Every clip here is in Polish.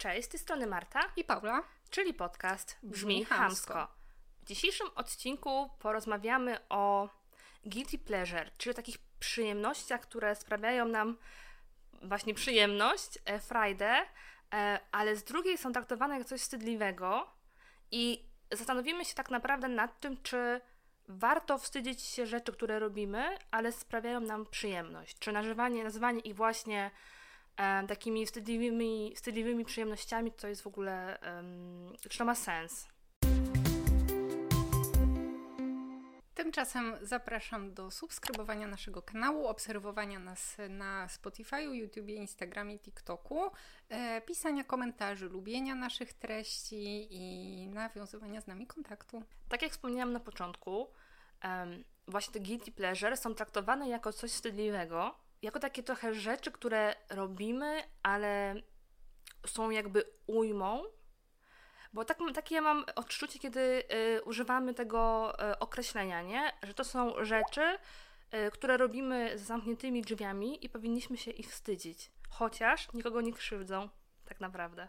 Cześć, z tej strony Marta, I Paula. czyli podcast Brzmi Brzmi Hamsko. W dzisiejszym odcinku porozmawiamy o guilty pleasure, czyli takich przyjemnościach, które sprawiają nam właśnie przyjemność, e, frajdę, e, ale z drugiej są traktowane jak coś wstydliwego i zastanowimy się tak naprawdę nad tym, czy warto wstydzić się rzeczy, które robimy, ale sprawiają nam przyjemność. Czy nazywanie, nazywanie ich właśnie takimi wstydliwymi, wstydliwymi przyjemnościami to jest w ogóle, czy to ma sens? Tymczasem zapraszam do subskrybowania naszego kanału, obserwowania nas na Spotify, YouTube, Instagramie, TikToku, e, pisania komentarzy, lubienia naszych treści i nawiązywania z nami kontaktu. Tak jak wspomniałam na początku, em, właśnie te guilty pleasure są traktowane jako coś wstydliwego, jako takie trochę rzeczy, które robimy, ale są jakby ujmą. Bo tak, takie ja mam odczucie, kiedy y, używamy tego y, określenia, nie? Że to są rzeczy, y, które robimy z zamkniętymi drzwiami i powinniśmy się ich wstydzić. Chociaż nikogo nie krzywdzą, tak naprawdę.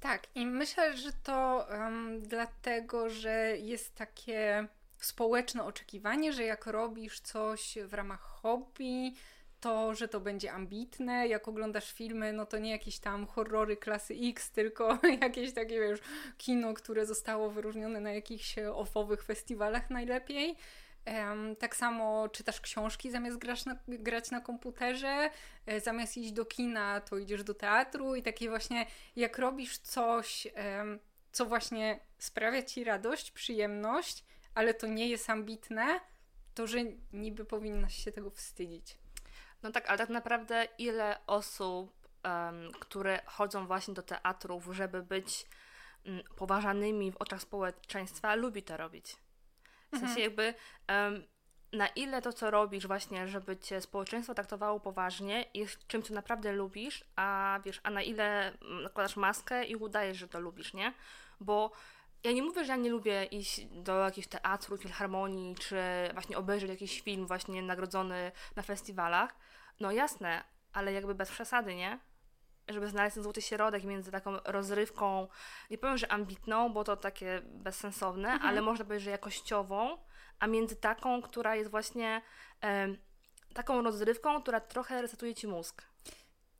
Tak, i myślę, że to em, dlatego, że jest takie społeczne oczekiwanie, że jak robisz coś w ramach hobby, to, że to będzie ambitne. Jak oglądasz filmy, no to nie jakieś tam horrory klasy X, tylko jakieś takie, wiesz, kino, które zostało wyróżnione na jakichś ofowych festiwalach najlepiej. Tak samo czytasz książki zamiast grać na, grać na komputerze, e, zamiast iść do kina, to idziesz do teatru i takie właśnie, jak robisz coś, co właśnie sprawia ci radość, przyjemność, ale to nie jest ambitne, to że niby powinnaś się tego wstydzić. No tak, ale tak naprawdę ile osób, em, które chodzą właśnie do teatrów, żeby być mm, poważanymi w oczach społeczeństwa, lubi to robić. W sensie jakby em, na ile to, co robisz właśnie, żeby cię społeczeństwo traktowało poważnie, jest czymś, co naprawdę lubisz, a wiesz, a na ile mm, nakładasz maskę i udajesz, że to lubisz, nie? Bo ja nie mówię, że ja nie lubię iść do jakiegoś teatru, filharmonii, czy właśnie obejrzeć jakiś film właśnie nagrodzony na festiwalach. No jasne, ale jakby bez przesady, nie? Żeby znaleźć ten złoty środek między taką rozrywką, nie powiem, że ambitną, bo to takie bezsensowne, ale można powiedzieć, że jakościową, a między taką, która jest właśnie em, taką rozrywką, która trochę resetuje ci mózg.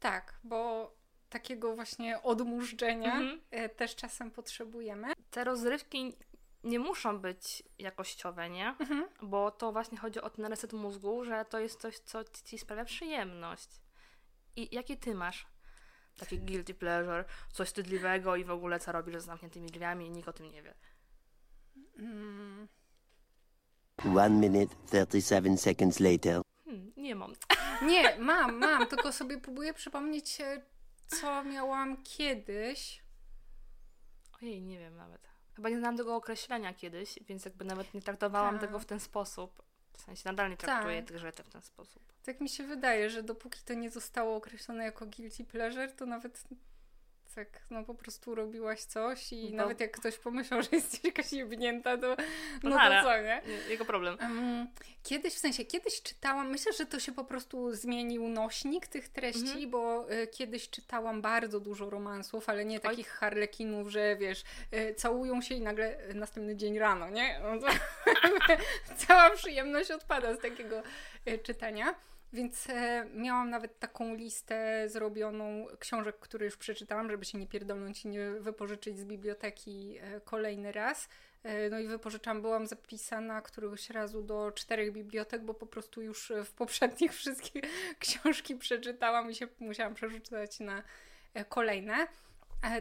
Tak, bo takiego właśnie odmurzdzenia Mhm. e, też czasem potrzebujemy. Te rozrywki nie muszą być jakościowe, nie? Mhm. Bo to właśnie chodzi o ten reset mózgu, że to jest coś, co ci sprawia przyjemność. I jakie ty masz? Taki guilty pleasure, coś wstydliwego i w ogóle co robisz z zamkniętymi drzwiami i nikt o tym nie wie. Mm. One minute, 37 seconds later. Hmm, nie mam. Nie, mam, mam, tylko sobie próbuję przypomnieć, e, co miałam kiedyś. Ojej, nie wiem nawet. Chyba nie znałam tego określenia kiedyś, więc jakby nawet nie traktowałam Tak. tego w ten sposób. W sensie nadal nie traktuję Tak. tych rzeczy w ten sposób. Tak mi się wydaje, że dopóki to nie zostało określone jako guilty pleasure, to nawet tak, no po prostu robiłaś coś i No. nawet jak ktoś pomyślał, że jesteś jakaś jebnięta, to no nara. to co, nie? Jego problem. Em, Kiedyś, w sensie, kiedyś czytałam, myślę, że to się po prostu zmienił nośnik tych treści, Mhm. bo y, kiedyś czytałam bardzo dużo romansów, ale nie takich harlekinów, że wiesz, y, całują się i nagle y, następny dzień rano, nie? No to, cała przyjemność odpada z takiego y, czytania. Więc e, miałam nawet taką listę zrobioną książek, które już przeczytałam, żeby się nie pierdolnąć i nie wypożyczyć z biblioteki e, kolejny raz. E, No i wypożyczam, byłam zapisana któregoś razu do czterech bibliotek, bo po prostu już w poprzednich wszystkie książki przeczytałam i się musiałam przerzucać na kolejne.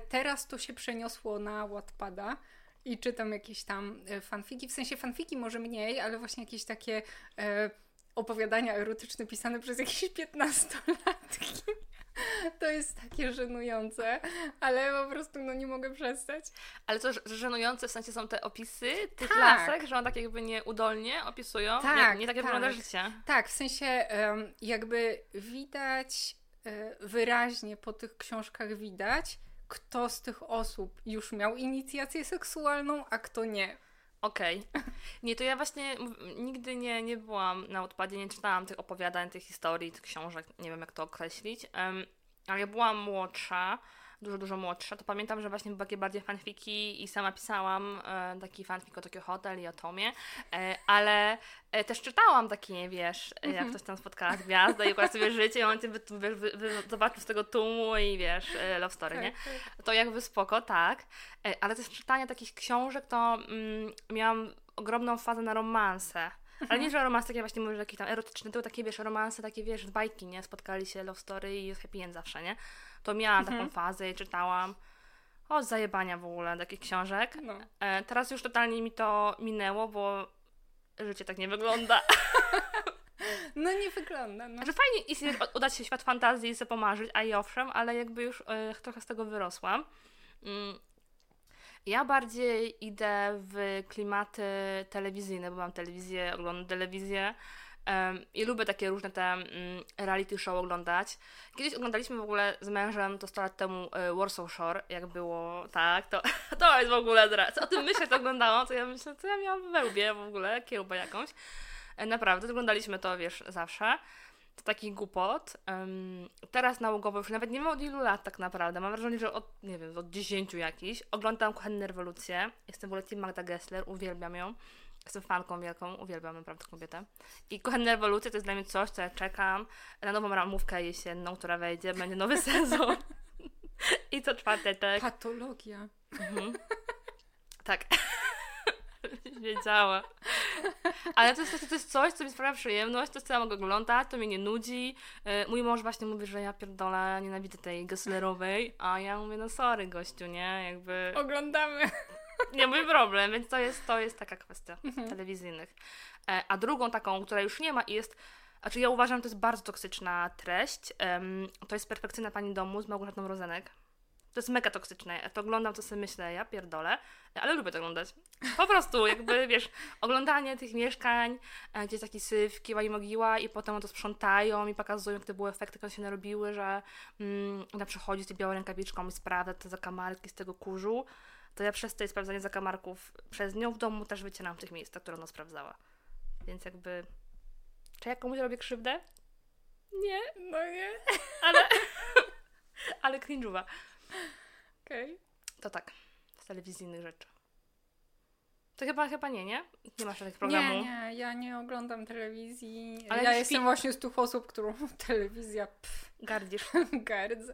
Teraz to się przeniosło na Wattpada i czytam jakieś tam fanfiki, w sensie fanfiki może mniej, ale właśnie jakieś takie opowiadania erotyczne pisane przez jakieś 15-latki. To jest takie żenujące, ale po prostu no nie mogę przestać. Ale to żenujące w sensie są te opisy tych Tak. lasek, że on tak jakby nieudolnie opisują. Tak, nie, nie takie tak. wygląda życie. Tak, w sensie jakby widać e, wyraźnie po tych książkach widać, kto z tych osób już miał inicjację seksualną, a kto nie. Okej. Nie, to ja właśnie nigdy nie, nie byłam na odpadzie, nie czytałam tych opowiadań, tych historii, tych książek, nie wiem jak to określić. Um, ale ja byłam młodsza, dużo, dużo młodsza, to pamiętam, że właśnie były takie bardziej fanfiki i sama pisałam e, taki fanfic o Tokyo Hotel i o Tomie, e, ale e, też czytałam takie, wiesz, e, jak ktoś tam spotkała gwiazdę i układa sobie życie i on cię wy, wy, wy, wy, zobaczył z tego tłumu i wiesz, e, love story, nie? To jakby spoko, tak, e, ale też czytanie takich książek to mm, miałam ogromną fazę na romanse. Ale nie, że romans takie właśnie mówisz, jakieś tam erotyczne, to takie, wiesz, romanse, takie, wiesz, bajki, nie? Spotkali się, love story i jest happy end zawsze, nie? To miałam taką fazę i czytałam. O, zajebania w ogóle takich książek. No. E, teraz już totalnie mi to minęło, bo życie tak nie wygląda. No nie wygląda, no. Że fajnie istnieć, udać się w świat fantazji i sobie pomarzyć, a i owszem, ale jakby już e, trochę z tego wyrosłam. Mm. Ja bardziej idę w klimaty telewizyjne, bo mam telewizję, oglądam telewizję i lubię takie różne te mm, reality show oglądać. Kiedyś oglądaliśmy w ogóle z mężem, to 100 lat temu, e, Warsaw Shore, jak było, tak, to, to jest w ogóle, teraz, o tym myślę, to oglądałam, to ja myślę, co ja miałam we łbie w ogóle, kiełbę jakąś. E, Naprawdę, oglądaliśmy to, wiesz, zawsze. To taki głupot. Teraz nałogowo już nawet nie wiem od ilu lat tak naprawdę. Mam wrażenie, że od, nie wiem, od 10 jakiś. Oglądam Kuchenne Rewolucje. Jestem w ogóle team Magda Gessler, uwielbiam ją. Jestem fanką wielką, uwielbiam naprawdę kobietę. I Kuchenne Rewolucje to jest dla mnie coś, co ja czekam na nową ramówkę jesienną, która wejdzie, będzie nowy sezon. I co czwartek. Patologia. Mhm. Tak. Wiedziała. Ale to jest, to jest coś, co mi sprawia przyjemność, to jest co ja mogę oglądać, to mnie nie nudzi. E, Mój mąż właśnie mówi, że ja pierdolę, nienawidzę tej Gesslerowej, a ja mówię, no sorry gościu, nie? Jakby Oglądamy. Nie mój problem, więc to jest, to jest taka kwestia telewizyjnych. E, A drugą taką, która już nie ma i jest, znaczy ja uważam, to jest bardzo toksyczna treść, to jest Perfekcyjna Pani Domu z Małgorzatą Rozenek. To jest mega toksyczne. Ja to oglądam, to sobie myślę, ja pierdolę, ale lubię to oglądać. Po prostu, jakby, wiesz, oglądanie tych mieszkań, e, gdzie jest taki syf, kiwa i mogiła i potem to sprzątają i pokazują, jak to były efekty, one się narobiły, że mm, ona przychodzi z tej białą rękawiczką i sprawdza te zakamarki z tego kurzu, to ja przez te sprawdzanie zakamarków przez nią w domu też wycieram tych miejscach, które ona sprawdzała. Więc jakby, czy ja komuś robię krzywdę? Nie, No nie. ale, ale cringe'owa. Okej. To tak, z telewizyjnych rzeczy. To chyba, chyba nie, nie? Nie masz takich programu. Nie, nie, ja nie oglądam telewizji. Ale ja śpi- jestem właśnie z tych osób, którą telewizja pff, Gardzisz, gardzę.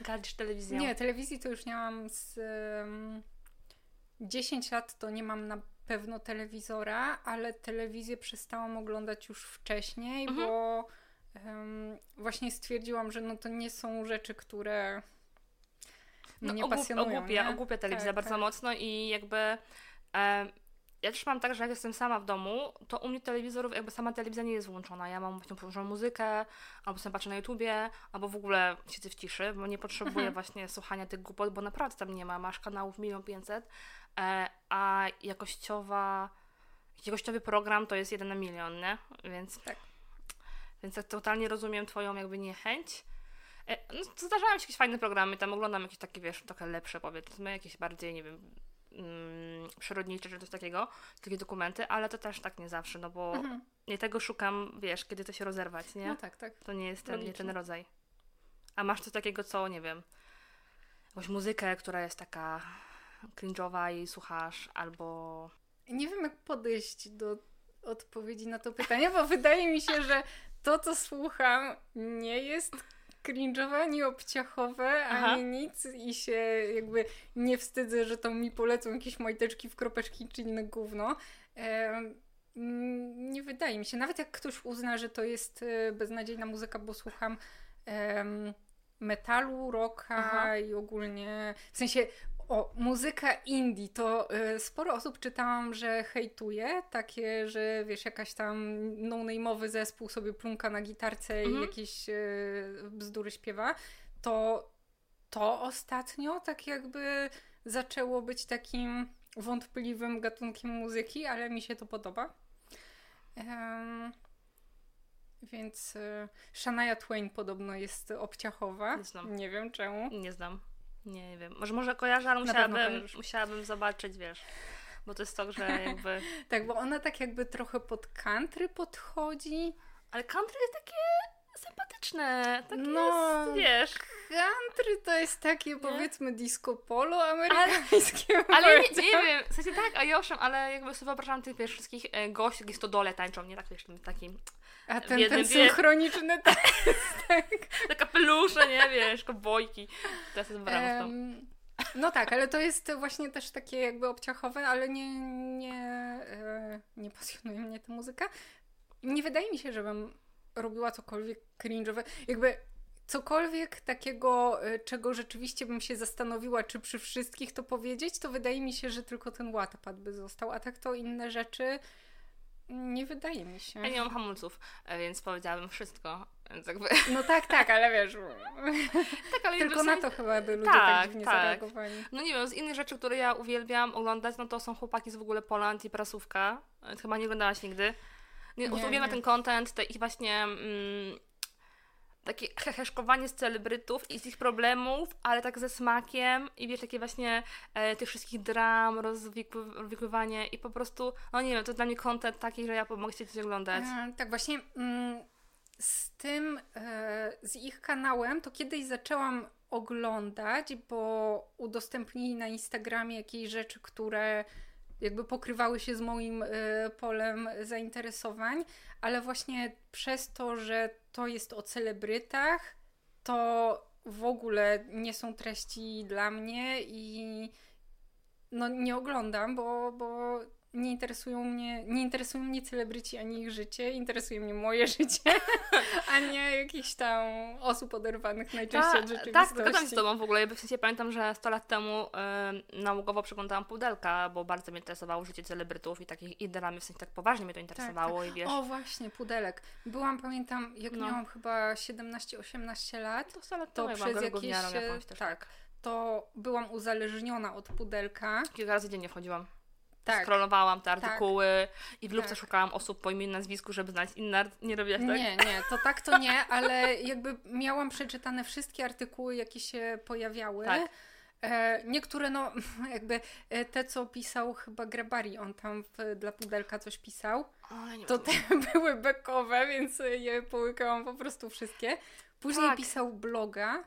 gardzisz telewizją. Nie, telewizji to już nie mam z um, 10 lat to nie mam na pewno telewizora, ale telewizję przestałam oglądać już wcześniej, Mhm. bo em, właśnie stwierdziłam, że no to nie są rzeczy, które mnie no, ogłup- pasjonują. ogłupia, nie? ogłupia telewizja Tak, bardzo tak. mocno i jakby e, ja też mam tak, że jak jestem sama w domu, to u mnie telewizorów, jakby sama telewizja nie jest włączona. Ja mam właśnie włączoną muzykę, albo sobie patrzę na YouTubie, albo w ogóle siedzę w ciszy, bo nie potrzebuję Mhm. właśnie słuchania tych głupot, bo naprawdę tam nie ma. Masz kanałów milion pięćset, a jakościowa, jakościowy program to jest jeden na milion, nie? Więc Tak. Więc tak totalnie rozumiem Twoją jakby niechęć. E, No, zdarzają się jakieś fajne programy, tam oglądam jakieś takie, wiesz, trochę lepsze powiedzmy, jakieś bardziej, nie wiem, mm, przyrodnicze czy coś takiego, takie dokumenty, ale to też tak nie zawsze, no bo Mhm. nie tego szukam, wiesz, kiedy to się rozerwać, nie? No tak, tak. To nie jest ten, nie ten rodzaj. A masz coś takiego, co, nie wiem, jakąś muzykę, która jest taka cringe'owa i słuchasz, albo... Nie wiem, jak podejść do odpowiedzi na to pytanie, bo wydaje mi się, że to, co słucham, nie jest cringe'owe, ani obciachowe, Aha. ani nic i się jakby nie wstydzę, że tam mi polecą jakieś majteczki w kropeczki czy inne gówno. Em, mm, nie wydaje mi się. Nawet jak ktoś uzna, że to jest e, beznadziejna muzyka, bo słucham em, metalu, rocka Aha. i ogólnie, w sensie o, muzyka indie, to y, sporo osób czytałam, że hejtuje, takie, że wiesz, jakaś tam no-name'owy zespół sobie plunka na gitarce i Mhm. jakieś y, bzdury śpiewa, to to ostatnio tak jakby zaczęło być takim wątpliwym gatunkiem muzyki, ale mi się to podoba. Em, więc y, Shania Twain podobno jest obciachowa. Nie znam. Nie wiem czemu. Nie znam. Nie wiem. Może, może kojarzę, ale musiałabym, musiałabym zobaczyć, wiesz. Bo to jest to, że jakby... Tak, bo ona tak jakby trochę pod country podchodzi. Ale country jest takie sympatyczne. Takie No, jest, wiesz. Country to jest takie powiedzmy disco polo amerykańskie. Ale nie, powiedziałam. nie wiem, w sensie tak, a owszem, ale jakby sobie wyobrażam tych wiesz, wszystkich e, gości, jakieś stodole tańczą, nie tak wiesz, takim, A ten, jednym ten synchroniczny tak. te kapelusze, nie wiesz, kobojki. Teraz jest to. Em, No tak, ale to jest właśnie też takie jakby obciachowe, ale nie, nie, e, nie pasjonuje mnie ta muzyka. Nie wydaje mi się, żebym robiła cokolwiek cringe'owe. Jakby cokolwiek takiego, e, czego rzeczywiście bym się zastanowiła, czy przy wszystkich to powiedzieć, to wydaje mi się, że tylko ten Wattpad by został, a tak to inne rzeczy nie wydaje mi się. Ja nie mam hamulców, e, więc powiedziałabym wszystko. Więc jakby, No tak, tak, ale wiesz, tak, ale tylko na to chyba by ludzie tak, Tak, dziwnie tak. zareagowali. No nie wiem, z innych rzeczy, które ja uwielbiam oglądać, no to są chłopaki z w ogóle Poland i prasówka. E, Chyba nie oglądałaś nigdy. Nie, Nie, uwielbiam ten content, te ich właśnie mm, takie heheszkowanie z celebrytów i z ich problemów, ale tak ze smakiem i wiesz, takie właśnie e, tych wszystkich dram, rozwikły- rozwikływanie i po prostu, no nie wiem, to dla mnie content taki, że ja mogę się coś oglądać. E, tak, właśnie mm, z tym, e, z ich kanałem, to kiedyś zaczęłam oglądać, bo udostępnili na Instagramie jakieś rzeczy, które jakby pokrywały się z moim e, polem zainteresowań, ale właśnie przez to, że to jest o celebrytach, to w ogóle nie są treści dla mnie i no nie oglądam, bo, bo nie interesują mnie, nie interesują mnie celebryci ani ich życie, interesuje mnie moje życie, a nie jakichś tam osób oderwanych najczęściej od Tak, rzeczywistości. tak, zgadzam się z Tobą w ogóle. W sensie pamiętam, że 100 lat temu y, nałogowo przeglądałam pudelka, bo bardzo mnie interesowało życie celebrytów i takich i dramy, w sensie tak poważnie mnie to interesowało i wiesz... O właśnie, pudelek. Byłam, pamiętam, jak No. miałam chyba 17-18 lat, to 100 lat to temu przez jakieś... jakąś też. Tak, to byłam uzależniona od pudelka. Kilka razy dziennie wchodziłam. Tak. Te artykuły i w lubce Tak. szukałam osób po imieniu i nazwisku, żeby znaleźć inne. Nie robiłaś tak? Nie, nie, to tak to nie, ale jakby miałam przeczytane wszystkie artykuły, jakie się pojawiały. Tak. E, niektóre, no, jakby e, te, co pisał chyba Grabari, on tam w, dla Pudelka coś pisał, O, nie to te były bekowe, więc je połykałam po prostu wszystkie. Później Tak. pisał bloga,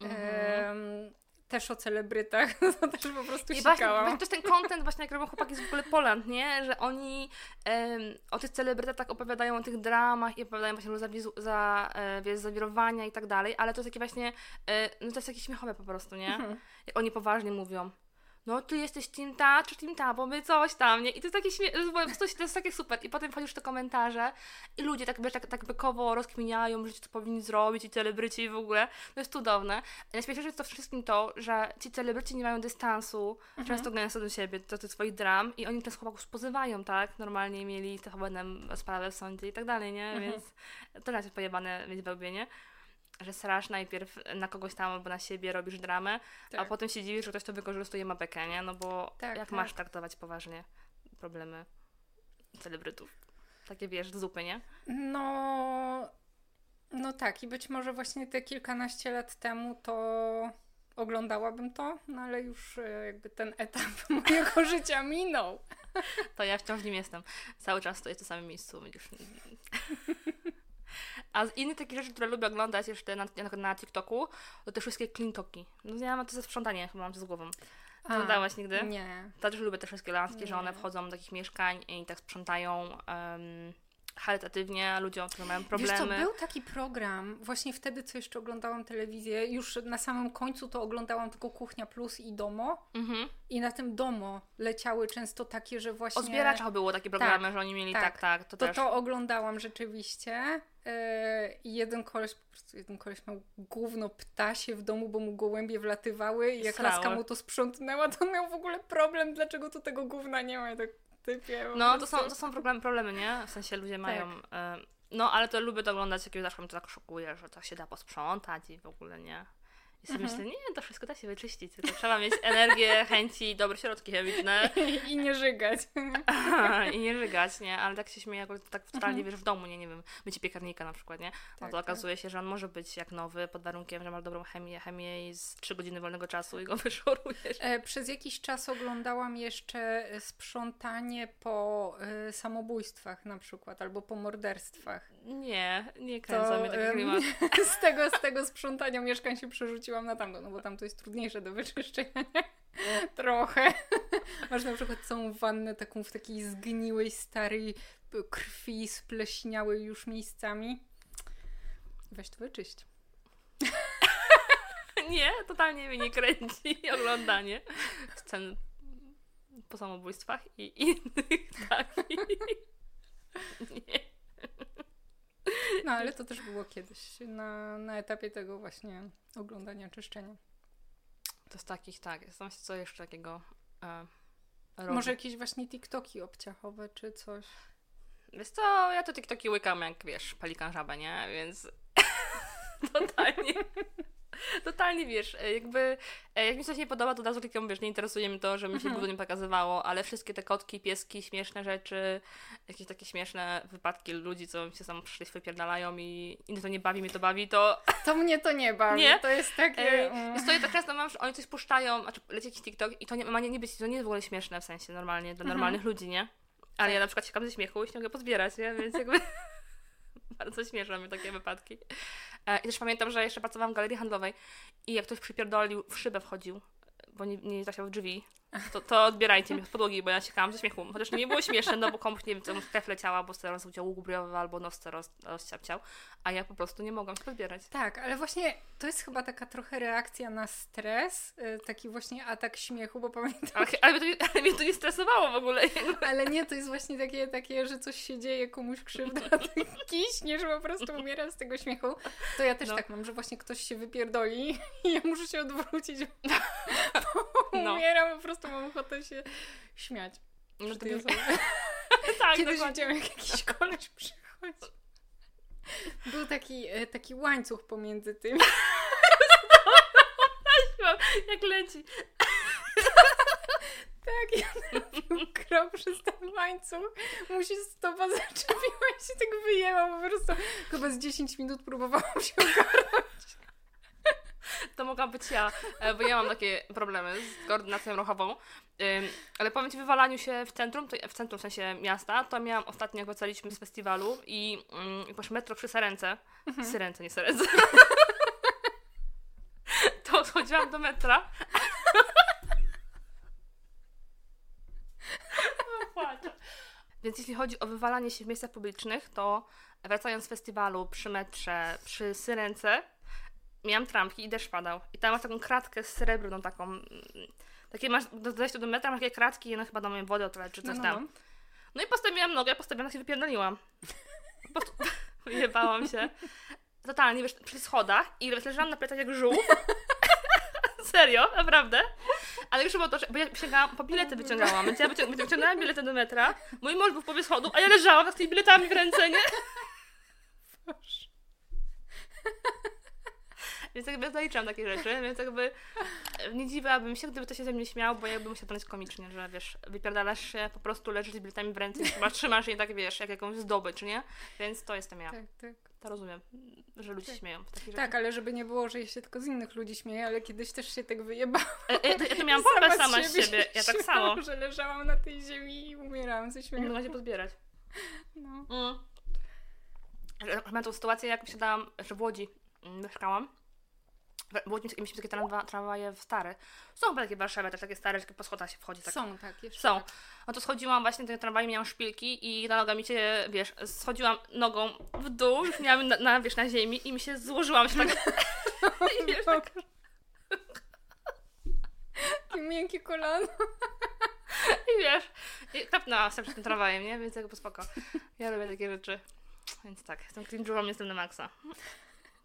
Mhm. Też o celebrytach, to też po prostu I właśnie, właśnie też ten content, właśnie jak robią chłopaki z w ogóle Poland, nie? Że oni em, o tych celebrytach tak opowiadają, o tych dramach i opowiadają właśnie o zawizu, za, e, wiesz, zawirowania i tak dalej, ale to jest takie właśnie, e, no to jest takie śmiechowe po prostu, nie? Mhm. Oni poważnie mówią. No, ty jesteś team ta, czy team ta, bo my coś tam, nie? I to jest takie śmie- po prostu to jest takie super. I potem wchodzisz w te komentarze i ludzie tak, wiesz, tak, tak bekowo rozkminiają, że co powinni zrobić i celebryci i w ogóle. To jest cudowne. Najśmieszniejsze jest to wszystkim to, że ci celebryci nie mają dystansu, często gęsto do siebie, do tych swoich dram i oni też chłopaków pozywają, tak? Normalnie mieli te potem sprawę w sądzie i tak dalej, nie? Więc to raczej pojebane mieć wełbie, nie? Że srasz najpierw na kogoś tam albo na siebie, robisz dramę, a Tak. potem się dziwisz, że ktoś to wykorzystuje ma bekę, nie? No bo Tak, jak tak. masz traktować poważnie problemy celebrytów? Takie wiesz, zupy, nie? No, no tak, i być może właśnie te kilkanaście lat temu to oglądałabym to, no ale już e, jakby ten etap mojego życia minął. To ja wciąż nim jestem. Cały czas stoję w tym samym miejscu, widzisz. A z innych takich rzeczy, które lubię oglądać jeszcze na, na, na TikToku, to te wszystkie cleantoki. No nie mam to ze sprzątanie, chyba mam to z głową. A, Oglądałaś nigdy? Nie. To też lubię te wszystkie laski, że one wchodzą do takich mieszkań i tak sprzątają um, charytatywnie ludziom, którzy mają Wiesz co, problemy. był taki program, właśnie wtedy, co jeszcze oglądałam telewizję, już na samym końcu to oglądałam tylko Kuchnia Plus i Domo Mhm. i na tym Domo leciały często takie, że właśnie... O zbieraczach było takie programy, że oni mieli tak, tak. tak, to, To też. to oglądałam rzeczywiście. Yy, I jeden koleś, po prostu jeden koleś miał gówno ptasie w domu, bo mu gołębie wlatywały i jak Srały. laska mu to sprzątnęła, to miał w ogóle problem, dlaczego tu tego gówna nie ma. I tak typie, No, to są, to są problemy, problemy, nie? W sensie ludzie mają... E, no, ale to lubię to oglądać, jak zawsze mnie to tak szokuje, że to się da posprzątać i w ogóle nie. I sobie myślę, nie, to wszystko da się wyczyścić, tylko trzeba mieć energię, chęci, dobre środki chemiczne I nie żygać. i nie żygać, nie? Ale tak się śmieję, akurat tak totalnie, wiesz, w domu, nie, nie wiem, mycie piekarnika na przykład, nie? No Tak, to tak. okazuje się, że on może być jak nowy, pod warunkiem, że masz dobrą chemię, chemię i z 3 godziny wolnego czasu i go wyszorujesz. E, Przez jakiś czas oglądałam jeszcze e, sprzątanie po e, samobójstwach na przykład, albo po morderstwach. Nie, nie kręcę mnie taki klimat. z, tego, z tego sprzątania mieszkań się przerzuciłam na tamto, no bo tam to jest trudniejsze do wyczyszczenia. nie? Trochę. Masz na przykład całą wannę taką w takiej zgniłej, starej krwi, spleśniałej już miejscami. Weź to wyczyść. Nie, totalnie mnie nie kręci oglądanie scen po samobójstwach i innych takich. Nie. No ale to też było kiedyś na, na etapie tego właśnie oglądania czyszczenia. To z takich, tak, zastanawiam się, co jeszcze takiego e. Może jakieś właśnie TikToki obciachowe czy coś. Wiesz co, ja to TikToki łykam jak, wiesz, pelikan żabę, nie? Więc totalnie, totalnie, wiesz, e, jakby e, jak mi coś nie podoba, to od razu klikam, wiesz, nie interesuje mnie to, że mi się Mhm. nie pokazywało, ale wszystkie te kotki, pieski, śmieszne rzeczy, jakieś takie śmieszne wypadki ludzi, co mi się sam przyszli, wypierdalają i, i to nie bawi, mnie to bawi, to To mnie to nie bawi. Nie? To jest takie... E, mm. Jest to ja tak często mam, że oni coś puszczają, znaczy leci jakiś TikTok i to nie ma nie, nie być, to nie jest w ogóle śmieszne w sensie normalnie, dla Mhm. normalnych ludzi, nie? Ale Tak. ja na przykład siekam ze śmiechu i się mogę pozbierać, nie? Więc jakby bardzo śmieszne mnie takie wypadki. E, I też pamiętam, że jeszcze pracowałam w galerii handlowej i jak ktoś przypierdolił, w szybę wchodził, bo nie, nie zasiał drzwi, to, to odbierajcie mnie z podłogi, bo ja siekałam ze śmiechu. Chociaż nie było śmieszne, no bo komuś, nie wiem, co krew leciała, bo steros udział łuk briowy albo nos roz, rozciapciał, a ja po prostu nie mogłam się pozbierać. Tak, ale właśnie to jest chyba taka trochę reakcja na stres, y, taki właśnie atak śmiechu, bo pamiętam, Ale, ale, mnie to, nie- ale mnie to nie stresowało w ogóle. ale nie, to jest właśnie takie, takie że coś się dzieje, komuś krzywda, ty kiśniesz, po prostu umiera z tego śmiechu. To ja też No. tak mam, że właśnie ktoś się wypierdoli i ja muszę się odwrócić, bo No. umieram, po prostu mam ochotę się śmiać. No to osobie. tak, Kiedyś dokładnie. widziałam, jak jakiś koleś przychodzi. Był taki, e, taki łańcuch pomiędzy tymi. Jak leci. Tak, on krok przez ten łańcuch. Mu się stopa zaczepiła i się tak wyjęła. Po prostu chyba z 10 minut próbowałam się ogarnąć. To mogła być ja, e, bo ja mam takie problemy z koordynacją ruchową. Ale powiem Ci, wywalaniu się w centrum, w centrum w sensie miasta, to miałam ostatnio, jak wracaliśmy z festiwalu i masz metro przy Serence, Syrence, nie Serence, to chodziłam do metra. O, płaczę. Więc jeśli chodzi o wywalanie się w miejscach publicznych, to wracając z festiwalu przy metrze, przy Syrence, miałam trampki i deszcz padał. I tam masz taką kratkę srebrną taką. mm, Takie masz, do dojścia do metra masz takie kratki i one chyba do mojej wody otleć czy coś No, no, tam. No i postawiłam nogę, postawiłam się wypierdoliłam. Po prostu wyjebałam się. Totalnie, wiesz, przy schodach i leżałam na plecach jak żółw. Serio, naprawdę. Ale już było to, że, bo ja sięgałam, po bilety wyciągałam, więc ja wycią- wyciągnęłam bilety do metra, mój mąż był w połowie schodów, a ja leżałam z tymi biletami w ręce, nie? Boże. Więc jakby zaliczam takie rzeczy, więc jakby e, nie dziwiłabym się, gdyby to się ze mnie śmiał, bo jakby musiał to być komicznie, że wiesz, wypierdalasz się, po prostu leżysz z biletami w ręce i chyba trzymasz je tak, wiesz, jak jakąś zdobycz, nie? Więc to jestem ja. Tak, tak. To rozumiem, że ludzie się Tak. śmieją takich rzeczy. Tak, ale żeby nie było, że ja się tylko z innych ludzi śmieję, ale kiedyś też się tak wyjebałam. E, e, Ja to miałam pompę sama z siebie, ja tak samo. że leżałam na tej ziemi i umierałam ze Nie śmiechu. mogłam się pozbierać. No. Mm. Pamiętam tą sytuację, jak siadałam, że w Łodzi mm, mieszkałam. Mieliśmy takie tramwa, tramwaje w stare. Są chyba takie w Warszawie, też takie stare, że po schodach się wchodzi. Tak. Są, tak, jeszcze Są. tak. No to schodziłam właśnie do tramwaju, miałam szpilki i na noga mi się, wiesz, schodziłam nogą w dół, już miałam na, na, wiesz, na ziemi i mi się złożyłam się tak. I wiesz, tak Takie miękkie kolano. I wiesz, i kapnęłam sobie przed tym tramwajem, nie? Więc jakby spoko. Ja robię takie rzeczy. Więc tak, jestem cringe'ową, jestem na maksa.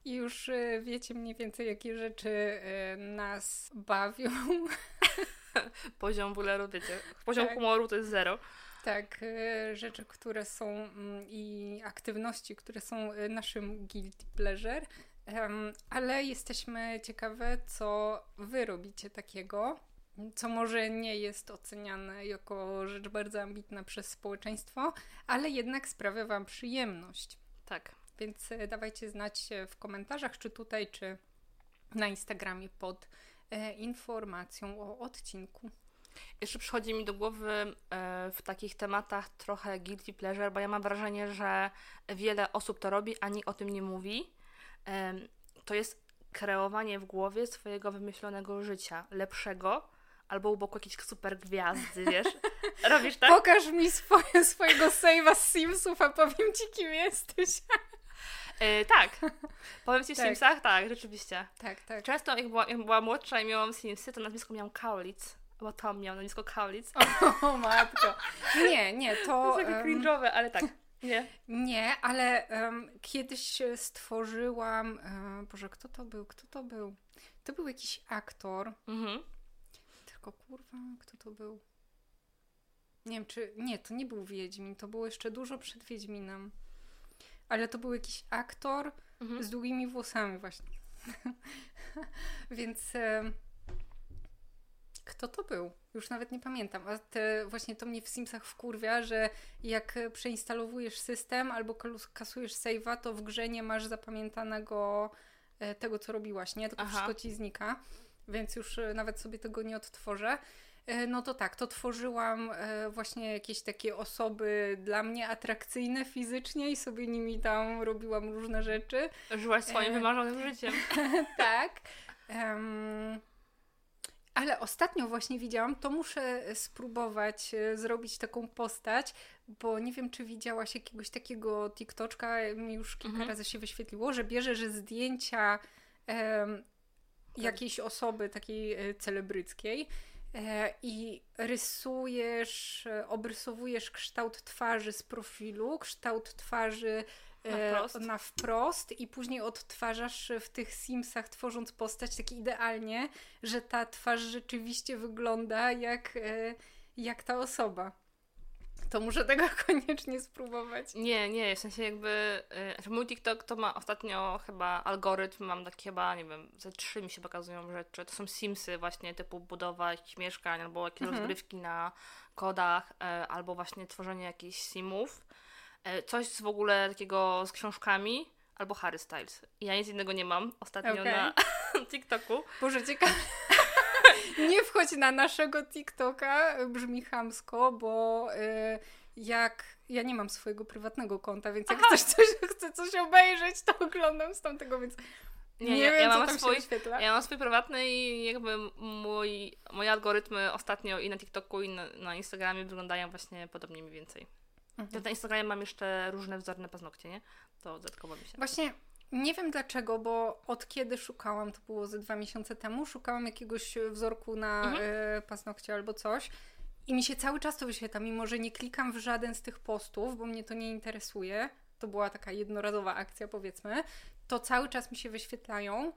I już e, wiecie mniej więcej, jakie rzeczy e, nas bawią. Poziom buleru, wiecie, poziom Tak. humoru to jest zero. Tak, e, rzeczy, które są mm, i aktywności, które są naszym guilty pleasure. Ale jesteśmy ciekawe, co wy robicie takiego, co może nie jest oceniane jako rzecz bardzo ambitna przez społeczeństwo, ale jednak sprawia wam przyjemność. Tak. Więc e, dawajcie znać e, w komentarzach, czy tutaj, czy na Instagramie pod e, informacją o odcinku. Jeszcze przychodzi mi do głowy w takich tematach trochę guilty pleasure, bo ja mam wrażenie, że wiele osób to robi, a nikt o tym nie mówi. To jest kreowanie w głowie swojego wymyślonego życia, lepszego, albo u boku jakiejś super gwiazdy, wiesz? Robisz tak? Pokaż mi swoje, swojego save'a z Simsów, a powiem ci, kim jesteś. E, tak. Powiem Ci w Tak. Simsach, tak, rzeczywiście. Tak, tak. Często jak była, jak młodsza i miałam Simsy, to nazwisko miałam Kaulic. Bo Tom miał nazwisko Kaulic. O matko. Nie, nie, to... To jest takie cringe'owe, ale tak. Nie. Nie, ale em, kiedyś stworzyłam. E, Boże, kto to był? Kto to był? To był jakiś aktor. Mhm. Tylko kurwa, kto to był? Nie wiem, czy. Nie, to nie był Wiedźmin, to było jeszcze dużo przed Wiedźminem. Ale to był jakiś aktor Mhm. z długimi włosami, właśnie. Więc. em, kto to był? Już nawet nie pamiętam. A te, właśnie to mnie w Simsach wkurwia, że jak e, przeinstalowujesz system albo kasujesz save'a, to w grze nie masz zapamiętanego e, tego, co robiłaś, nie? Tylko Aha. wszystko ci znika. Więc już e, nawet sobie tego nie odtworzę. E, No to tak, to tworzyłam e, właśnie jakieś takie osoby dla mnie atrakcyjne fizycznie i sobie nimi tam robiłam różne rzeczy. Żyłaś swoim E. wymarzonym życiem. tak. Em, ale ostatnio właśnie widziałam, to muszę spróbować e, zrobić taką postać, bo nie wiem, czy widziałaś jakiegoś takiego TikToczka, mi już kilka Mhm. razy się wyświetliło, że bierzesz zdjęcia em, jakiejś osoby takiej celebryckiej i rysujesz, e, obrysowujesz kształt twarzy z profilu, kształt twarzy e, Na wprost? na wprost i później odtwarzasz w tych Simsach, tworząc postać tak idealnie, że ta twarz rzeczywiście wygląda jak, e, jak ta osoba. To muszę tego koniecznie spróbować. Nie, nie, w sensie jakby. y, mój TikTok to ma ostatnio chyba algorytm, mam takie chyba, nie wiem, ze trzy mi się pokazują rzeczy. To są Simsy, właśnie typu budowa jakichś mieszkań, albo jakieś Mhm. rozgrywki na kodach, e, albo właśnie tworzenie jakichś simów. E, Coś z w ogóle takiego z książkami, albo Harry Styles. Ja nic innego nie mam ostatnio Okej. na TikToku. Boże, ciekawe. Nie wchodź na naszego TikToka, brzmi chamsko, bo y, jak ja nie mam swojego prywatnego konta, więc jak Aha. ktoś coś, chce coś obejrzeć, to oglądam z tamtego, więc nie, Nie, nie, wiem, ja co mam tam swój-. Ja mam swój prywatny i jakby mój, moje algorytmy ostatnio i na TikToku i na, na Instagramie wyglądają właśnie podobnie mniej więcej. Mhm. Ja na Instagramie mam jeszcze różne wzorne paznokcie, nie? To dodatkowo mi się. Właśnie nie wiem dlaczego, bo od kiedy szukałam, to było ze dwa miesiące temu, szukałam jakiegoś wzorku na Mhm. y, paznokcie albo coś. I mi się cały czas to wyświetla, mimo że nie klikam w żaden z tych postów, bo mnie to nie interesuje. To była taka jednorazowa akcja, powiedzmy. To cały czas mi się wyświetlają.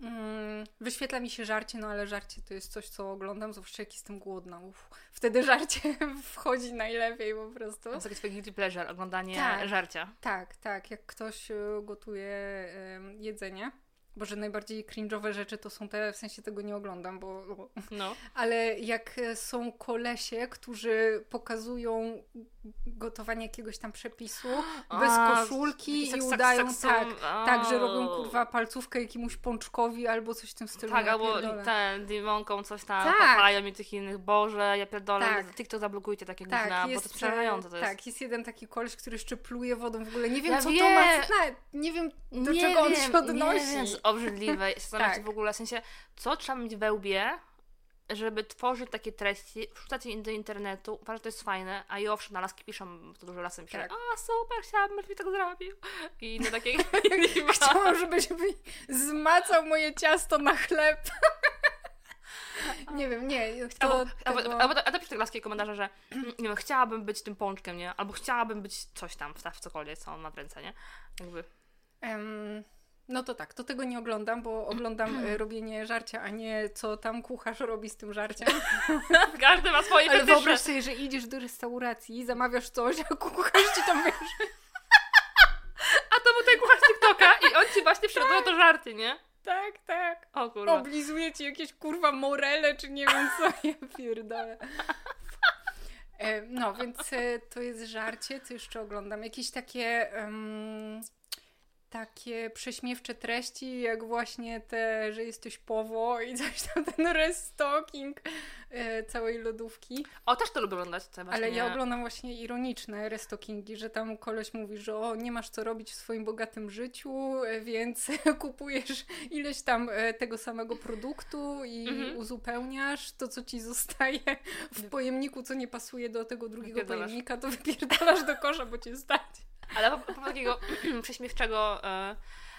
Mm, wyświetla mi się żarcie, no ale żarcie to jest coś, co oglądam, zwłaszcza jak jestem głodna. Uf. Wtedy żarcie wchodzi najlepiej po prostu. To jest guilty pleasure, oglądanie Tak. żarcia. Tak, tak. Jak ktoś e, gotuje jedzenie, bo że najbardziej cringe'owe rzeczy to są te, w sensie tego nie oglądam, bo... No. Ale jak e, są kolesie, którzy pokazują gotowanie jakiegoś tam przepisu bez A, koszulki taki i udają tak, tak, że robią kurwa palcówkę jakiemuś pączkowi albo coś w tym stylu. Tak, albo ten, Dimonką coś tam, Tak. papają i tych innych, Boże, ja pierdolę, Tak. TikTok zablokujcie takie Tak, gówna, bo to jest przerażające to jest. tak, jest jeden taki koleś, który jeszcze pluje wodą w ogóle. Nie wiem, Ja co to wiem. ma. Nie wiem, do nie czego on wiem, się odnosi. Nie wiem, obrzydliwe. Zastanawiam się Tak. w ogóle, w sensie, co trzeba mieć we łbie, żeby tworzyć takie treści, wrzucać je do internetu, uważam, że to jest fajne, a i owszem, na laski piszą to dużo lasem, piszę, Tak. o super, chciałabym, żebyś tak zrobił. I no takie... Chciałam, żebyś mi zmacał moje ciasto na chleb. nie wiem, nie. To, Albo, albo, tego... albo, a napisz te laskie komentarze, że nie wiem, chciałabym być tym pączkiem, nie? Albo chciałabym być coś tam, wstaw cokolwiek, co on ma w ręce, nie? Jakby... Em, no to tak, to tego nie oglądam, bo oglądam e, robienie żarcia, a nie co tam kucharz robi z tym żarciem. Każdy ma swoje Ale fetysze. wyobraź sobie, że idziesz do restauracji, zamawiasz coś, a kucharz ci tam wiesz, A to był ten kucharz TikToka i on ci właśnie w środku ogóle to żarty, nie? Tak, tak. O kurwa. Oblizuje ci jakieś kurwa morele, czy nie wiem co, ja pierdolę. E, No, więc e, to jest żarcie, co jeszcze oglądam. Jakieś takie em, takie prześmiewcze treści, jak właśnie te, że jesteś powo i coś tam, ten restocking e, całej lodówki. O, też to lubię oglądać. Właśnie... Ale ja oglądam właśnie ironiczne restockingi, że tam koleś mówi, że o, nie masz co robić w swoim bogatym życiu, e, więc kupujesz ileś tam e, tego samego produktu i Mhm. uzupełniasz to, co ci zostaje w pojemniku, co nie pasuje do tego drugiego pojemnika, to wypierdalasz do kosza, bo cię stać. Ale a propos takiego prześmiewczego e,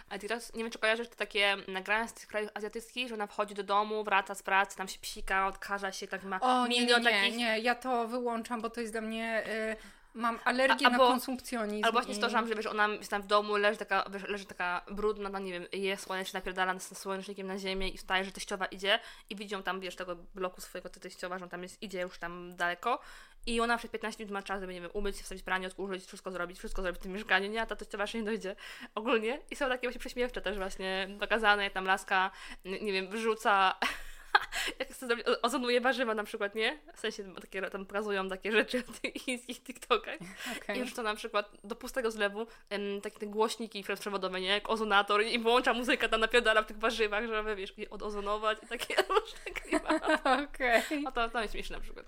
Adidas, nie wiem czy kojarzysz to takie nagrania z tych krajów azjatyckich, że ona wchodzi do domu, wraca z pracy, tam się psika, odkaża się, tak ma O, nie, nie, milion nie, takich... nie, ja to wyłączam, bo to jest dla mnie... Y, mam alergię A- na albo- konsumpcjonizm. Albo właśnie i- to, że wiesz, ona jest tam w domu, leży taka, leży taka brudna, no nie wiem, je słonecznie napierdala z słonecznikiem na ziemię i wstaje, że teściowa idzie i widzą tam, wiesz, tego bloku swojego te teściowa, że on tam jest, idzie już tam daleko i ona przez 15 minut ma czas, żeby, nie wiem, umyć, wstawić pranie, odkurzyć, wszystko zrobić, wszystko zrobić w tym mieszkaniu, nie, a ta teściowa jeszcze nie dojdzie ogólnie i są takie właśnie prześmiewcze też właśnie pokazane, jak tam laska, nie, wiem, wyrzuca jak chce zrobić, ozonuje warzywa na przykład, nie? W sensie takie, tam pokazują takie rzeczy w tych chińskich TikTokach. Okej. I już to na przykład do pustego zlewu takie te głośniki przewodowe, nie? Jak ozonator i włącza muzykę tam napierdala w tych warzywach, żeby wiesz, je odozonować i takie różne klimaty. Okej, A to, to jest śmieszne na przykład.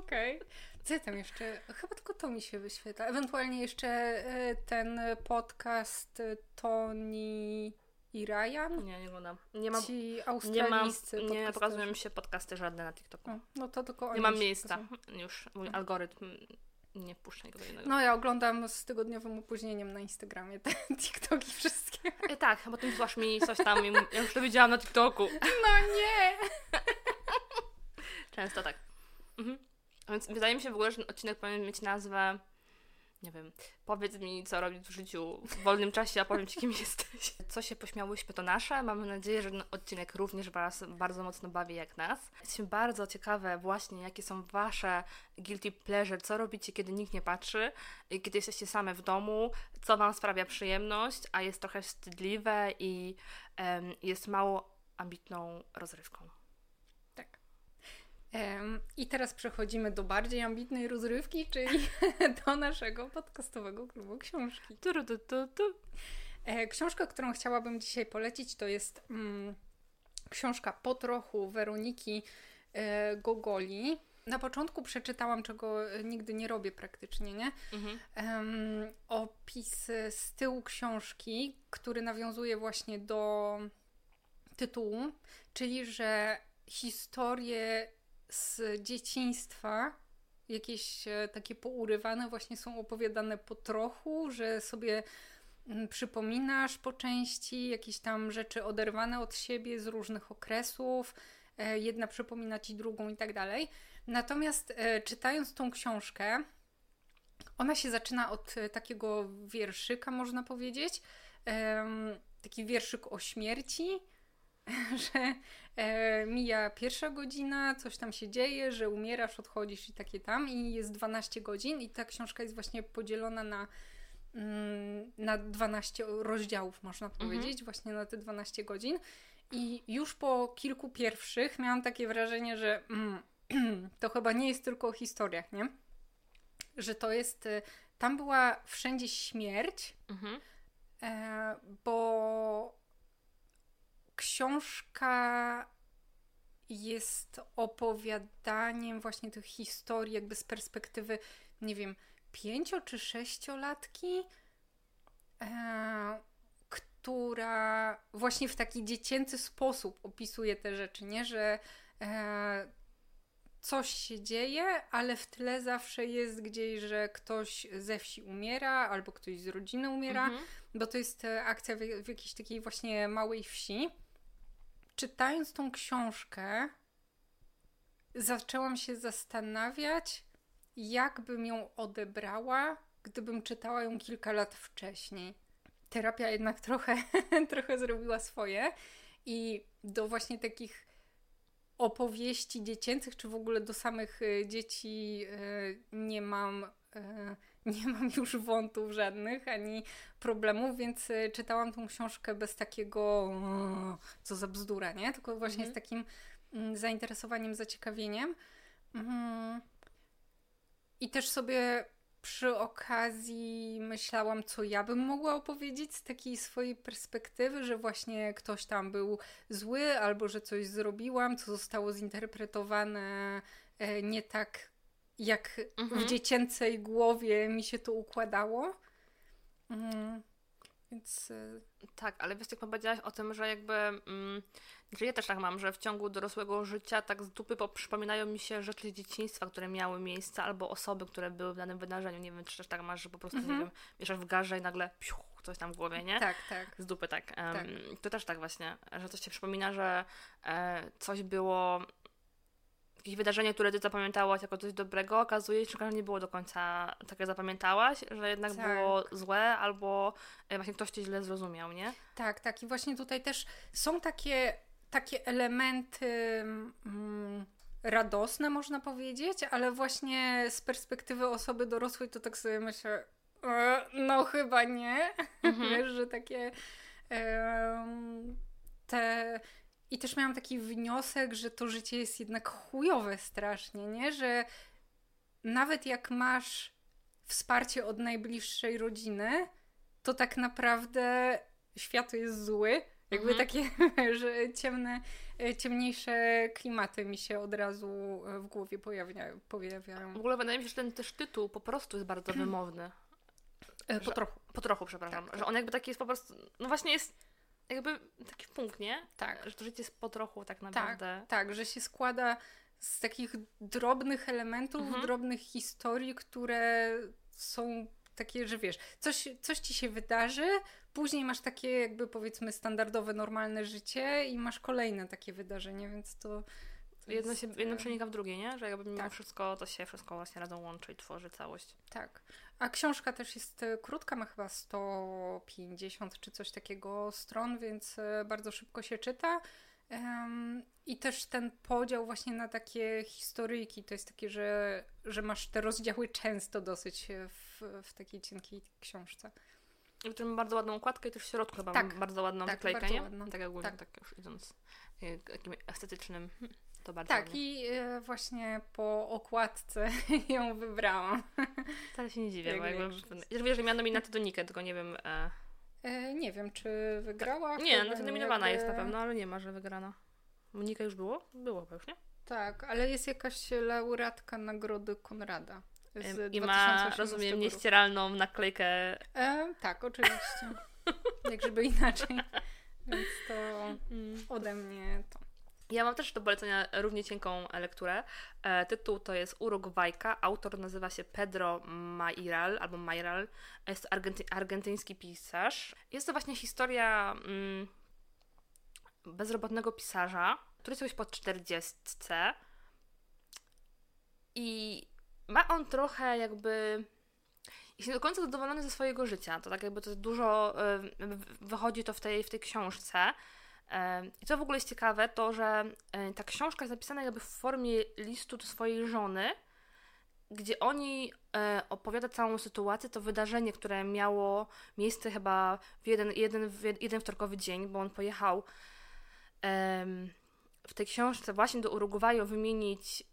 Okej. Co ja tam jeszcze? Chyba tylko to mi się wyświetla. Ewentualnie jeszcze e, ten podcast e, Tony i Ryan. Nie, nie oglądam. Nie mam, Ci nie mam, nie pokazują mi się podcasty żadne na TikToku. O, No to tylko Nie mam miejsca. pokazują. Już mój algorytm nie wpuszcza nikogo innego. No ja oglądam z tygodniowym opóźnieniem na Instagramie te TikToki wszystkie. E, tak, bo ty wysłasz mi coś tam i ja już to widziałam na TikToku. No nie! Często tak. Mhm. Więc wydaje mi się w ogóle, że ten odcinek powinien mieć nazwę nie wiem, powiedz mi, co robić w życiu w wolnym czasie, a powiem Ci, kim jesteś. Co się pośmiałyśmy, to nasze. Mamy nadzieję, że ten odcinek również Was bardzo mocno bawi jak nas. Jesteśmy bardzo ciekawe właśnie, jakie są Wasze guilty pleasure, co robicie, kiedy nikt nie patrzy, kiedy jesteście same w domu, co Wam sprawia przyjemność, a jest trochę wstydliwe i em, jest mało ambitną rozrywką. I teraz przechodzimy do bardziej ambitnej rozrywki, czyli do naszego podcastowego klubu książki. Tu, tu, tu, tu. E, książka, którą chciałabym dzisiaj polecić, to jest mm, książka po trochu Weroniki e, Gogoli. Na początku przeczytałam, czego e, nigdy nie robię praktycznie, nie? Mhm. Opis z tyłu książki, który nawiązuje właśnie do tytułu, czyli że historie z dzieciństwa, jakieś e, takie pourywane, właśnie są opowiadane po trochu, że sobie mm, przypominasz po części jakieś tam rzeczy oderwane od siebie z różnych okresów, e, jedna przypomina ci drugą i tak dalej. Natomiast e, czytając tą książkę, ona się zaczyna od takiego wierszyka, można powiedzieć. Taki wierszyk o śmierci, że e, mija pierwsza godzina, coś tam się dzieje, że umierasz, odchodzisz i takie tam, i jest 12 godzin, i ta książka jest właśnie podzielona na, mm, na 12 rozdziałów, można powiedzieć, właśnie na te 12 godzin. I już po kilku pierwszych miałam takie wrażenie, że mm, to chyba nie jest tylko o historiach, nie? Że to jest. y, Tam była wszędzie śmierć, Mhm. e, bo książka jest opowiadaniem właśnie tych historii, jakby z perspektywy, nie wiem, pięcio czy sześciolatki, e, która właśnie w taki dziecięcy sposób opisuje te rzeczy, nie? Że e, coś się dzieje, ale w tle zawsze jest gdzieś, że ktoś ze wsi umiera, albo ktoś z rodziny umiera, Mhm. bo to jest e, akcja w, w jakiejś takiej właśnie małej wsi. Czytając tą książkę, zaczęłam się zastanawiać, jakbym ją odebrała, gdybym czytała ją kilka lat wcześniej. Terapia jednak trochę, trochę zrobiła swoje i do właśnie takich opowieści dziecięcych, czy w ogóle do samych e, dzieci e, nie mam, e, nie mam już wątów żadnych ani problemów, więc y, czytałam tą książkę bez takiego co za bzdura, nie? Tylko właśnie mhm. z takim mm, zainteresowaniem, zaciekawieniem. Mhm. I też sobie przy okazji myślałam, co ja bym mogła opowiedzieć z takiej swojej perspektywy, że właśnie ktoś tam był zły, albo że coś zrobiłam, co zostało zinterpretowane e, nie tak, jak mhm. w dziecięcej głowie mi się to układało. Mhm. Więc. E, tak, ale wiesz, jak powiedziałaś o tym, że jakby. Mm, że ja też tak mam, że w ciągu dorosłego życia tak z dupy przypominają mi się rzeczy z dzieciństwa, które miały miejsce, albo osoby, które były w danym wydarzeniu. Nie wiem, czy też tak masz, że po prostu, mm -hmm. nie mhm. wiem, mieszasz w garze i nagle piu, coś tam w głowie, nie? Tak, tak. Z dupy, tak. Um, tak. To też tak właśnie, że coś się przypomina, że e, coś było jakieś wydarzenie, które ty zapamiętałaś jako coś dobrego, okazuje się, że nie było do końca tak, jak zapamiętałaś, że jednak tak. było złe albo e, właśnie ktoś cię źle zrozumiał, nie? Tak, tak. I właśnie tutaj też są takie, takie elementy mm, radosne, można powiedzieć, ale właśnie z perspektywy osoby dorosłej to tak sobie myślę, e, no chyba nie. Mhm. Wiesz, że takie e, te i też miałam taki wniosek, że to życie jest jednak chujowe strasznie, nie? Że nawet jak masz wsparcie od najbliższej rodziny, to tak naprawdę świat jest zły. Jakby mhm. takie, że ciemne, ciemniejsze klimaty mi się od razu w głowie pojawiają. pojawiają. W ogóle wydaje mi się, że ten też tytuł po prostu jest bardzo wymowny. E, po trochu. Po trochu, przepraszam. Tak, tak. Że on jakby taki jest po prostu, no właśnie jest jakby taki punkt, nie? Tak. Że to życie jest po trochu tak naprawdę. Tak, tak że się składa z takich drobnych elementów, mhm. drobnych historii, które są takie, że wiesz, coś, coś ci się wydarzy, później masz takie jakby powiedzmy standardowe, normalne życie i masz kolejne takie wydarzenie, więc to... to jedno, się, jedno przenika w drugie, nie? Że jakby mimo tak. wszystko to się wszystko właśnie razem łączy i tworzy całość. Tak. A książka też jest e, krótka, ma chyba 150 czy coś takiego stron, więc e, bardzo szybko się czyta. I też ten podział właśnie na takie historyjki, to jest takie, że, że masz te rozdziały często dosyć w, w takiej cienkiej książce. I w ma bardzo ładną okładkę i też w środku chyba tak, bardzo ładną tak, wyklejkę, nie? Ładną. Tak ogólnie, tak. tak już idąc takim estetycznym hmm, to bardzo Tak, ładnie. i e, właśnie po okładce ją wybrałam. Wcale się nie dziwię, bo jakby, ja wiem, że miała nominację do Nikę, tylko nie wiem... E... E, nie wiem, czy wygrała? Nie, no to nominowana jakby... jest na pewno, ale nie ma, że wygrana. Monika już było? Było chyba już, nie? Tak, ale jest jakaś laureatka nagrody Konrada. I ma, rozumiem, nieścieralną naklejkę. E, tak, oczywiście. Jak żeby inaczej. Więc to mm. ode mnie to. Ja mam też do polecenia równie cienką lekturę. E, tytuł to jest Urugwajka. Autor nazywa się Pedro Mairal albo Mairal. Jest to argenty argentyński pisarz. Jest to właśnie historia mm, bezrobotnego pisarza, który jest już po 40 i ma on trochę jakby jest nie do końca zadowolony ze swojego życia. To tak jakby to dużo wychodzi to w tej, w tej książce. I co w ogóle jest ciekawe, to że ta książka jest napisana jakby w formie listu do swojej żony, gdzie oni e, opowiada całą sytuację, to wydarzenie, które miało miejsce chyba w jeden, jeden, jeden wtorkowy dzień, bo on pojechał w tej książce właśnie do Urugwaju wymienić,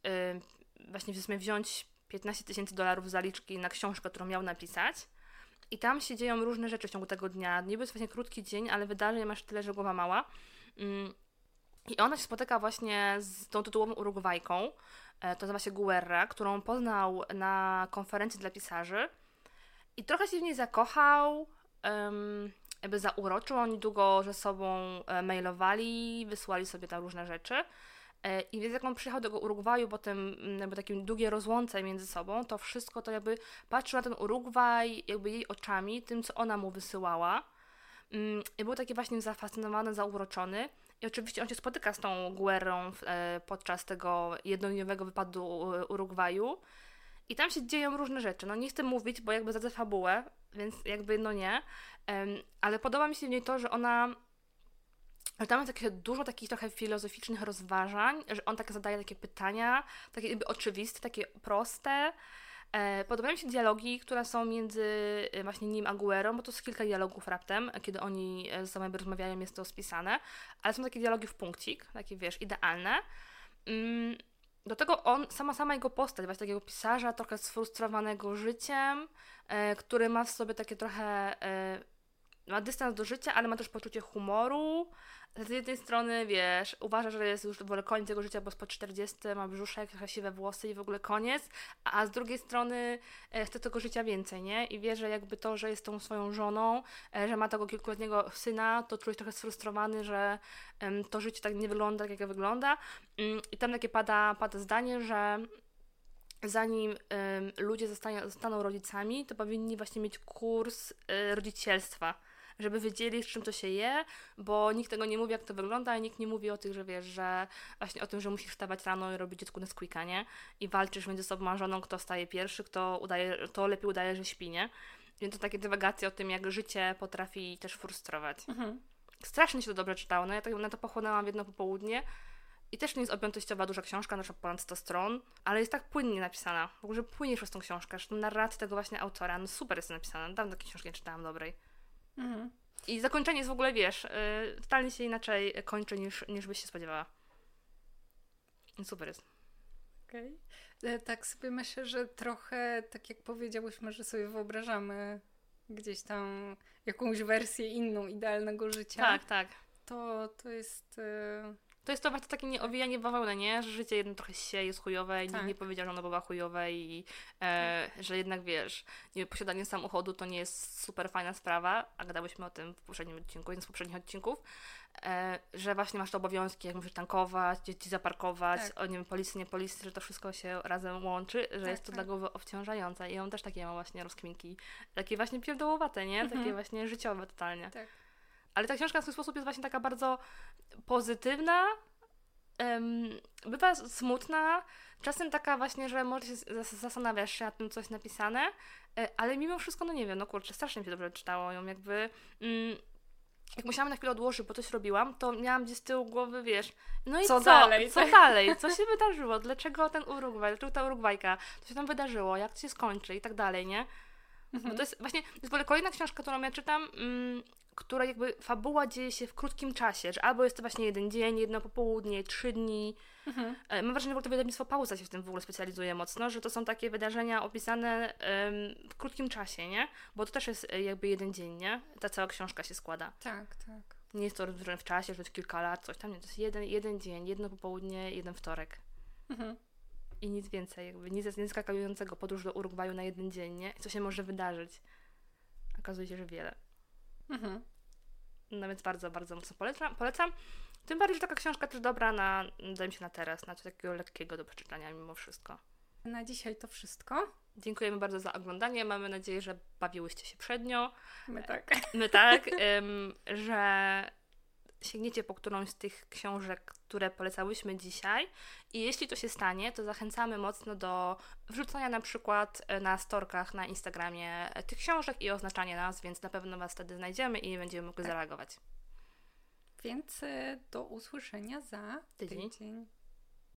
właśnie wziąć 15 tysięcy dolarów zaliczki na książkę, którą miał napisać. I tam się dzieją różne rzeczy w ciągu tego dnia. Niby jest właśnie krótki dzień, ale wydarzeń masz tyle, że głowa mała. Mm. I ona się spotyka właśnie z tą tytułową Urugwajką, e, to nazywa się Guerra, którą poznał na konferencji dla pisarzy. I trochę się w niej zakochał, jakby zauroczył. Oni długo ze sobą e, mailowali, wysłali sobie tam różne rzeczy. E, I więc jak on przyjechał do Urugwaju po tym mm, jakby takim długie rozłące między sobą, to wszystko to jakby patrzył na ten Urugwaj jakby jej oczami, tym co ona mu wysyłała. Mm, I był taki właśnie zafascynowany, zauroczony. I oczywiście on się spotyka z tą Guerrą e, podczas tego jednodniowego wypadu Urugwaju. I tam się dzieją różne rzeczy. No nie chcę mówić, bo jakby zadzę fabułę, więc jakby no nie. Ale podoba mi się w niej to, że ona ale tam jest takie dużo takich trochę filozoficznych rozważań, że on tak zadaje takie pytania, takie jakby oczywiste, takie proste, E, podobają mi się dialogi, które są między e, właśnie nim a Guerą, bo to jest kilka dialogów raptem, e, kiedy oni ze sobą rozmawiają, jest to spisane, ale są takie dialogi w punkcik, takie wiesz, idealne. Mm, do tego on, sama sama jego postać, właśnie takiego pisarza, trochę sfrustrowanego życiem, który ma w sobie takie trochę, ma dystans do życia, ale ma też poczucie humoru. Z jednej strony, wiesz, uważa, że jest już w ogóle koniec jego życia, bo po 40, ma brzuszek, trochę siwe włosy i w ogóle koniec, a z drugiej strony e, chce tego życia więcej, nie? I wie, że jakby to, że jest tą swoją żoną, e, że ma tego kilkuletniego syna, to się trochę sfrustrowany, że to życie tak nie wygląda, jak wygląda. Mm, I tam takie pada, pada zdanie, że zanim em, ludzie zostają, zostaną rodzicami, to powinni właśnie mieć kurs e, rodzicielstwa, żeby wiedzieli, z czym to się je, bo nikt tego nie mówi, jak to wygląda, i nikt nie mówi o tych, że wiesz, że właśnie o tym, że musisz wstawać rano i robić dziecku Nesquika, nie? I walczysz między sobą a żoną, kto wstaje pierwszy, kto udaje, to lepiej udaje, że śpi, nie? Więc to takie dywagacje o tym, jak życie potrafi też frustrować. Mhm. Strasznie się to dobrze czytało, no ja tak na to pochłonęłam w jedno popołudnie. I też nie jest objętościowa duża książka, na przykład ponad 100 stron, ale jest tak płynnie napisana. W ogóle, że płyniesz przez tą książkę, że narracja tego właśnie autora, no super jest napisana. Dawno takiej książki nie czytałam dobrej. Mhm. I zakończenie jest w ogóle, wiesz, yy, totalnie się inaczej kończy niż, niż byś się spodziewała. Super jest. Okej. E, Tak sobie myślę, że trochę, tak jak powiedziałyśmy, że sobie wyobrażamy gdzieś tam jakąś wersję inną idealnego życia. Tak, tak. To, to jest... e, To jest to właśnie takie nie, owijanie w bawełnę, nie? Że życie jedno trochę się jest chujowe i Tak. nikt nie powiedział, że ono była chujowe i e, że jednak, wiesz, nie, posiadanie samochodu to nie jest super fajna sprawa, a gadałyśmy o tym w poprzednim odcinku, jeden z poprzednich odcinków, e, że właśnie masz te obowiązki, jak musisz tankować, dzieci zaparkować, Tak. o nie wiem, polisy, nie polisy, że to wszystko się razem łączy, że Tak, jest to tak. dla głowy obciążające i on też takie ma właśnie rozkminki, takie właśnie pierdołowate, nie? Takie Mhm. właśnie życiowe totalnie. Tak. Ale ta książka w swój sposób jest właśnie taka bardzo pozytywna, bywa smutna, czasem taka właśnie, że może się zas- zastanawiasz się nad tym, co jest napisane, e, ale mimo wszystko, no nie wiem, no kurczę, strasznie mi się dobrze czytało ją, jakby... Mm, jak musiałam na chwilę odłożyć, bo coś robiłam, to miałam gdzieś z tyłu głowy, wiesz, no i Co co, dalej? Co dalej? Co się wydarzyło? Dlaczego ten Urugwaj? Dlaczego ta Urugwajka? Co się tam wydarzyło? Jak to się skończy? I tak dalej, nie? Bo to jest właśnie, to jest w ogóle kolejna książka, którą ja czytam, mm, która jakby fabuła dzieje się w krótkim czasie, że albo jest to właśnie jeden dzień, jedno popołudnie, trzy dni. Mhm. E, Mam wrażenie, że w to wydawnictwo Pauza się w tym w ogóle specjalizuje mocno, że to są takie wydarzenia opisane w krótkim czasie, nie? Bo to też jest e, jakby jeden dzień, nie? Ta cała książka się składa. Tak, tak. Nie jest to rozłożone w czasie, że to jest kilka lat, coś tam, nie. To jest jeden, jeden dzień, jedno popołudnie, jeden wtorek. Mhm. I nic więcej, jakby nic nieskakującego podróż do Urugwaju na jeden dzień, nie? Co się może wydarzyć? Okazuje się, że wiele. Mhm. No więc bardzo, bardzo mocno polecam. polecam. Tym bardziej, że taka książka też dobra na, wydaje mi się, na teraz, na coś takiego lekkiego do przeczytania mimo wszystko. Na dzisiaj to wszystko. Dziękujemy bardzo za oglądanie. Mamy nadzieję, że bawiłyście się przednio. My tak. My tak, em, że sięgniecie po którąś z tych książek, które polecałyśmy dzisiaj. I jeśli to się stanie, to zachęcamy mocno do wrzucania na przykład e, na storkach na Instagramie e, tych książek i oznaczania nas, więc na pewno Was wtedy znajdziemy i będziemy mogli Tak. zareagować. Więc e, do usłyszenia za Tydzień. tydzień.